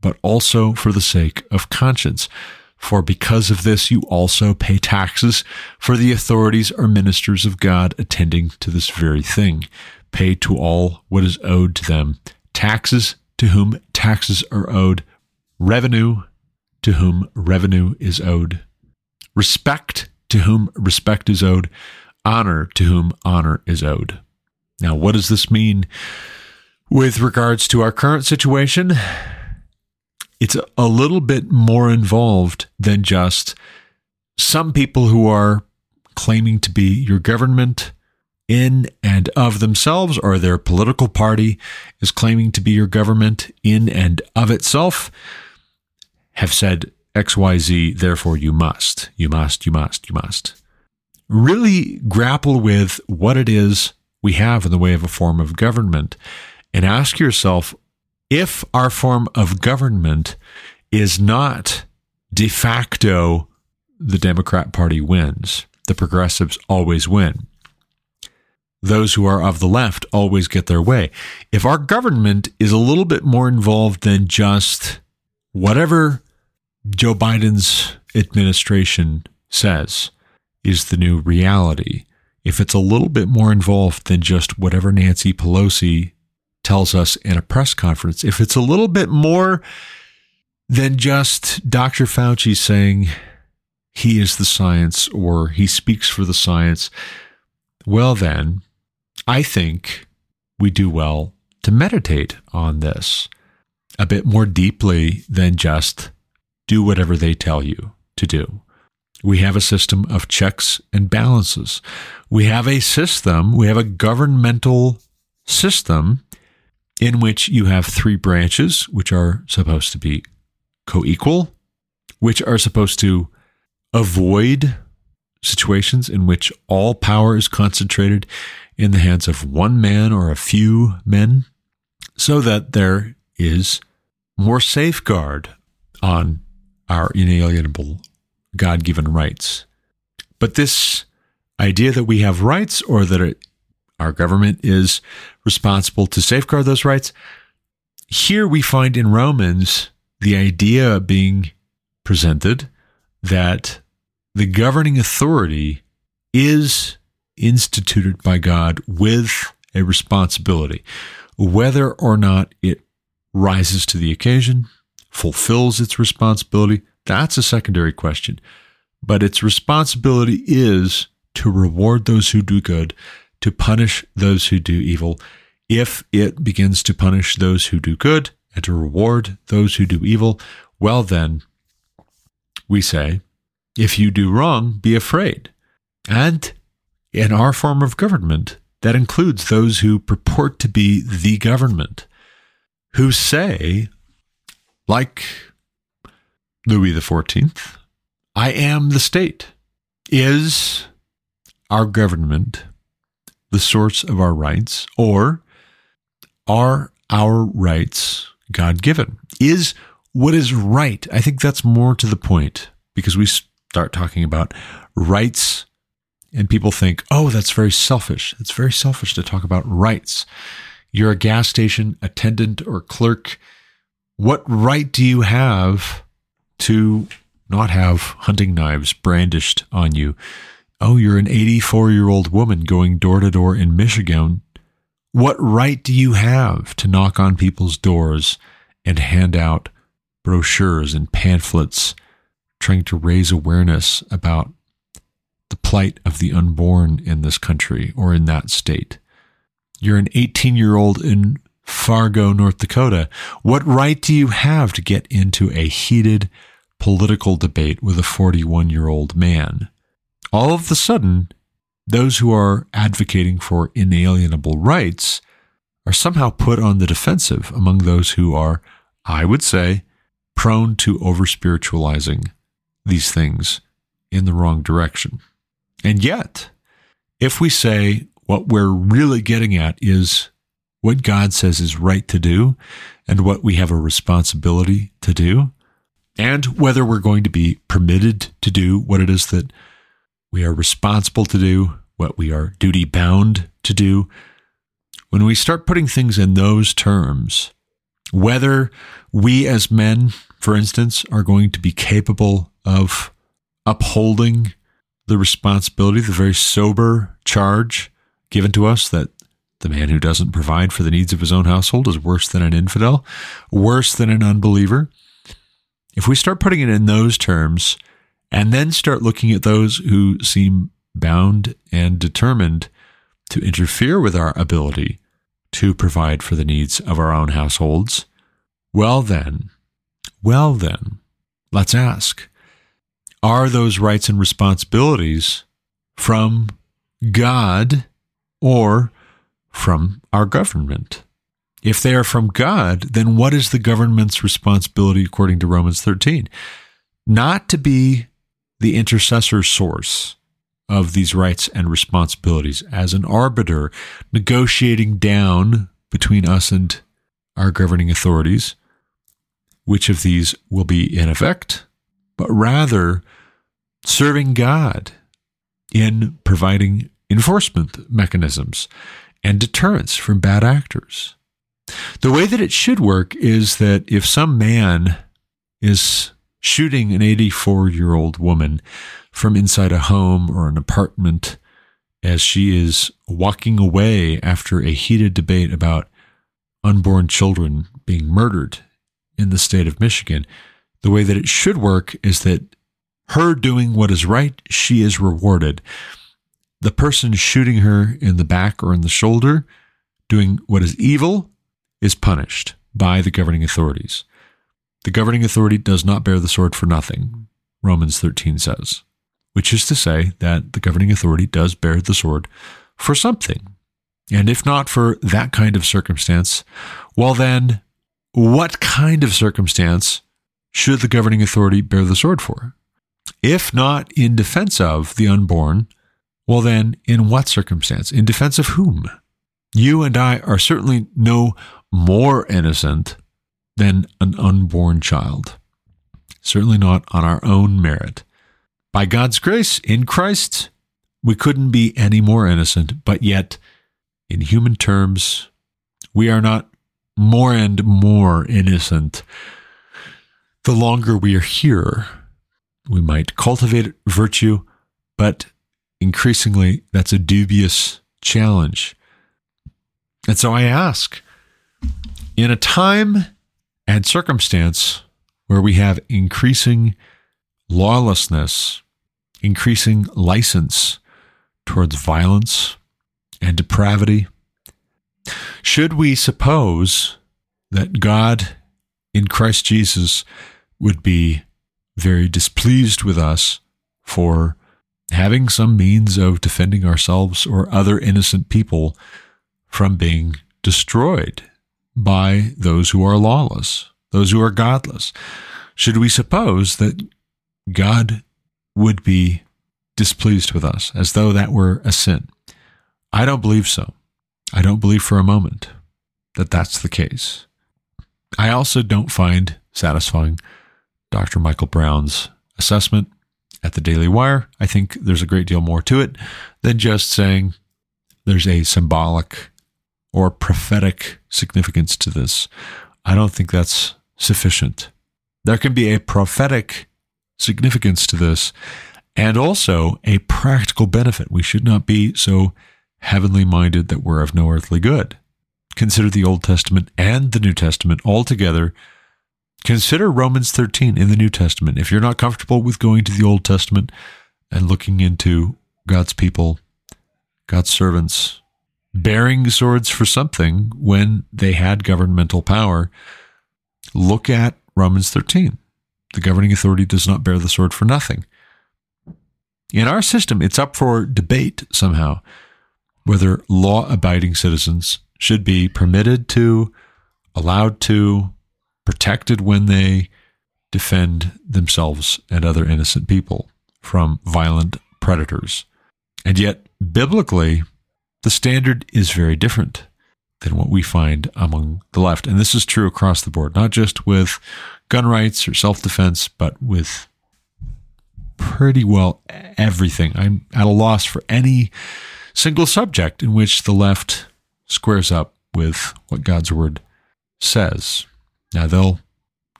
Speaker 1: but also for the sake of conscience. For because of this, you also pay taxes, for the authorities are ministers of God attending to this very thing. Pay to all what is owed to them taxes to whom taxes are owed, revenue to whom revenue is owed, respect to whom respect is owed, honor to whom honor is owed. Now, what does this mean with regards to our current situation? It's a little bit more involved than just some people who are claiming to be your government in and of themselves, or their political party is claiming to be your government in and of itself, have said XYZ, therefore you must, you must, you must, you must. Really grapple with what it is we have in the way of a form of government and ask yourself if our form of government is not de facto the Democrat Party wins, the progressives always win. Those who are of the left always get their way. If our government is a little bit more involved than just whatever Joe Biden's administration says is the new reality, if it's a little bit more involved than just whatever Nancy Pelosi tells us in a press conference, if it's a little bit more than just Dr. Fauci saying he is the science or he speaks for the science, well, then I think we do well to meditate on this a bit more deeply than just do whatever they tell you to do. We have a system of checks and balances. We have a system, we have a governmental system in which you have three branches, which are supposed to be co equal, which are supposed to avoid situations in which all power is concentrated in the hands of one man or a few men, so that there is more safeguard on our inalienable God given rights. But this idea that we have rights or that our government is responsible to safeguard those rights, here we find in Romans the idea being presented that the governing authority is instituted by God with a responsibility, whether or not it rises to the occasion, fulfills its responsibility, that's a secondary question. But its responsibility is to reward those who do good, to punish those who do evil. If it begins to punish those who do good, and to reward those who do evil, well, then, we say, if you do wrong, be afraid. And in our form of government, that includes those who purport to be the government, who say, like Louis XIV, I am the state. Is our government the source of our rights, or are our rights God given? Is what is right? I think that's more to the point because we start talking about rights and people think, oh, that's very selfish. It's very selfish to talk about rights. You're a gas station attendant or clerk. What right do you have to not have hunting knives brandished on you? Oh, you're an 84 year old woman going door to door in Michigan. What right do you have to knock on people's doors and hand out brochures and pamphlets trying to raise awareness about the plight of the unborn in this country or in that state? You're an 18 year old in Fargo, North Dakota. What right do you have to get into a heated political debate with a 41 year old man? All of a sudden, those who are advocating for inalienable rights are somehow put on the defensive among those who are, I would say, prone to over spiritualizing these things in the wrong direction. And yet, if we say what we're really getting at is what God says is right to do and what we have a responsibility to do, and whether we're going to be permitted to do what it is that we are responsible to do, what we are duty bound to do. When we start putting things in those terms, whether we as men, for instance, are going to be capable of upholding the responsibility, the very sober charge given to us that the man who doesn't provide for the needs of his own household is worse than an infidel, worse than an unbeliever. If we start putting it in those terms, and then start looking at those who seem bound and determined to interfere with our ability to provide for the needs of our own households, well, then, well, then, let's ask are those rights and responsibilities from God or from our government? If they are from God, then what is the government's responsibility according to Romans 13? Not to be the intercessor source of these rights and responsibilities as an arbiter negotiating down between us and our governing authorities which of these will be in effect, but rather serving God in providing enforcement mechanisms and deterrence from bad actors. The way that it should work is that if some man is shooting an 84 year old woman from inside a home or an apartment as she is walking away after a heated debate about unborn children being murdered in the state of Michigan. The way that it should work is that her doing what is right, she is rewarded. The person shooting her in the back or in the shoulder, doing what is evil, is punished by the governing authorities. The governing authority does not bear the sword for nothing, Romans 13 says, which is to say that the governing authority does bear the sword for something. And if not for that kind of circumstance, well, then, what kind of circumstance should the governing authority bear the sword for? If not in defense of the unborn, well, then, in what circumstance? In defense of whom? You and I are certainly no more innocent than an unborn child. Certainly not on our own merit. By God's grace, in Christ, we couldn't be any more innocent, but yet, in human terms, we are not more and more innocent. The longer we are here, we might cultivate virtue, but increasingly that's a dubious challenge. And so I ask, in a time and circumstance where we have increasing lawlessness, increasing license towards violence and depravity, should we suppose that God in Christ Jesus would be very displeased with us for having some means of defending ourselves or other innocent people from being destroyed by those who are lawless, those who are godless. Should we suppose that God would be displeased with us as though that were a sin? I don't believe so. I don't believe for a moment that that's the case. I also don't find satisfying Dr. Michael Brown's assessment at the Daily Wire. I think there's a great deal more to it than just saying there's a symbolic or prophetic significance to this. I don't think that's sufficient. There can be a prophetic significance to this and also a practical benefit. We should not be so heavenly minded that we're of no earthly good. Consider the Old Testament and the New Testament all together. Consider Romans 13 in the New Testament. If you're not comfortable with going to the Old Testament and looking into God's people, God's servants, bearing swords for something when they had governmental power, look at Romans 13. The governing authority does not bear the sword for nothing. In our system, it's up for debate somehow whether law abiding citizens should be permitted to, allowed to, protected when they defend themselves and other innocent people from violent predators. And yet, biblically, the standard is very different than what we find among the left. And this is true across the board, not just with gun rights or self defense, but with pretty well everything. I'm at a loss for any single subject in which the left squares up with what God's word says. Now, they'll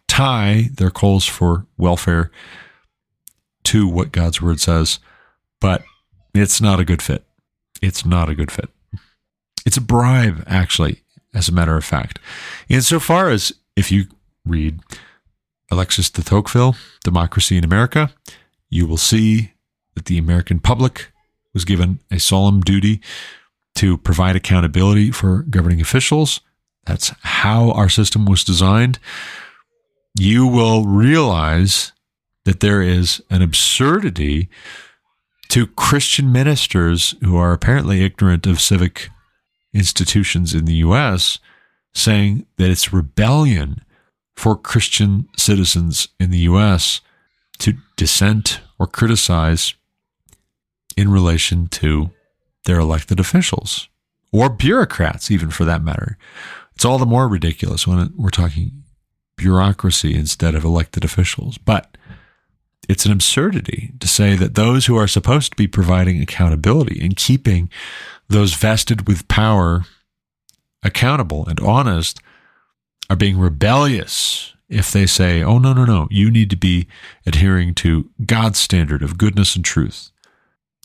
Speaker 1: tie their calls for welfare to what God's word says, but it's not a good fit. It's not a good fit. It's a bribe, actually, as a matter of fact. Insofar as if you read Alexis de Tocqueville, Democracy in America, you will see that the American public was given a solemn duty to provide accountability for governing officials. That's how our system was designed. You will realize that there is an absurdity to Christian ministers who are apparently ignorant of civic institutions in the U.S., saying that it's rebellion for Christian citizens in the U.S. to dissent or criticize in relation to their elected officials or bureaucrats, even for that matter. It's all the more ridiculous when we're talking bureaucracy instead of elected officials. But it's an absurdity to say that those who are supposed to be providing accountability and keeping those vested with power accountable and honest are being rebellious if they say, oh, no, no, no, you need to be adhering to God's standard of goodness and truth.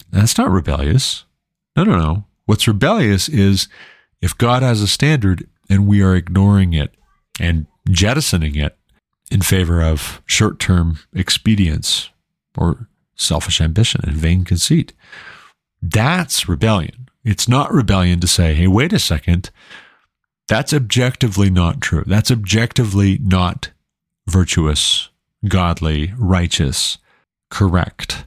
Speaker 1: That's not rebellious. No, no, no. What's rebellious is if God has a standard and we are ignoring it and jettisoning it in favor of short term expedience or selfish ambition and vain conceit. That's rebellion. It's not rebellion to say, hey, wait a second. That's objectively not true. That's objectively not virtuous, godly, righteous, correct.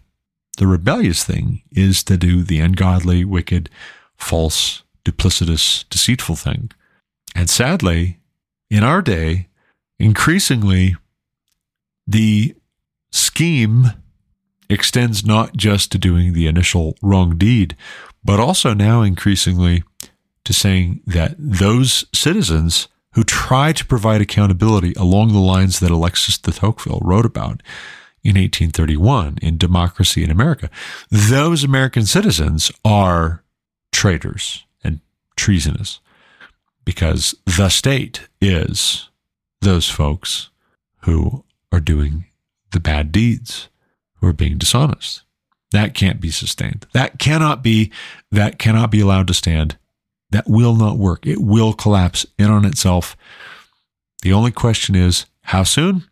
Speaker 1: The rebellious thing is to do the ungodly, wicked, false, duplicitous, deceitful thing. And sadly, in our day, increasingly, the scheme extends not just to doing the initial wrong deed, but also now increasingly to saying that those citizens who try to provide accountability along the lines that Alexis de Tocqueville wrote about in 1831 in Democracy in America, those American citizens are traitors and treasonous because the state is those folks who are doing the bad deeds, who are being dishonest. That can't be sustained. That cannot be, that cannot be allowed to stand. That will not work. It will collapse in on itself. The only question is how soon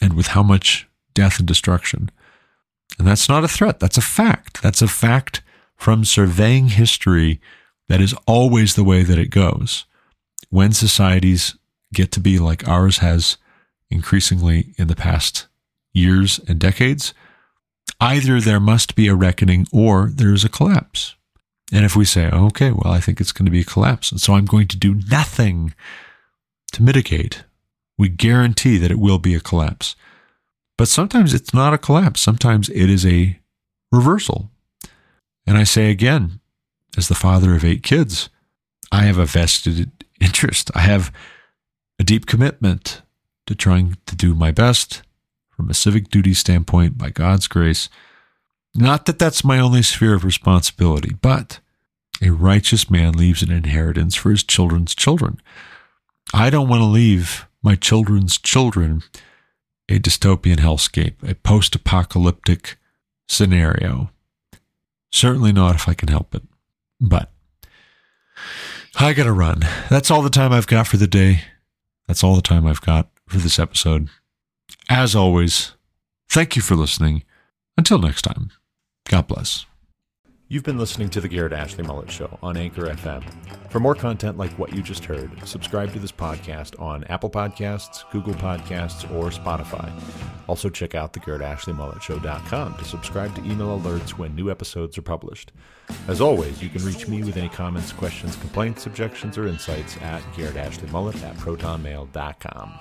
Speaker 1: and with how much death and destruction. And that's not a threat. That's a fact. That's a fact from surveying history that is always the way that it goes when societies get to be like ours has increasingly in the past years and decades, either there must be a reckoning or there's a collapse. And if we say, okay, well, I think it's going to be a collapse, and so I'm going to do nothing to mitigate, we guarantee that it will be a collapse. But sometimes it's not a collapse, sometimes it is a reversal. And I say again, as the father of eight kids, I have a vested interest. I have a deep commitment to trying to do my best from a civic duty standpoint by God's grace. Not that that's my only sphere of responsibility, but a righteous man leaves an inheritance for his children's children. I don't want to leave my children's children a dystopian hellscape, a post apocalyptic scenario. Certainly not if I can help it. But I got to run. That's all the time I've got for the day. That's all the time I've got for this episode. As always, thank you for listening. Until next time, God bless.
Speaker 13: You've been listening to The Garrett Ashley Mullet Show on Anchor FM. For more content like what you just heard, subscribe to this podcast on Apple Podcasts, Google Podcasts, or Spotify. Also, check out thegarrettashleymulletshow.com to subscribe to email alerts when new episodes are published. As always, you can reach me with any comments, questions, complaints, objections, or insights at Garrett Ashley Mullet at protonmail.com.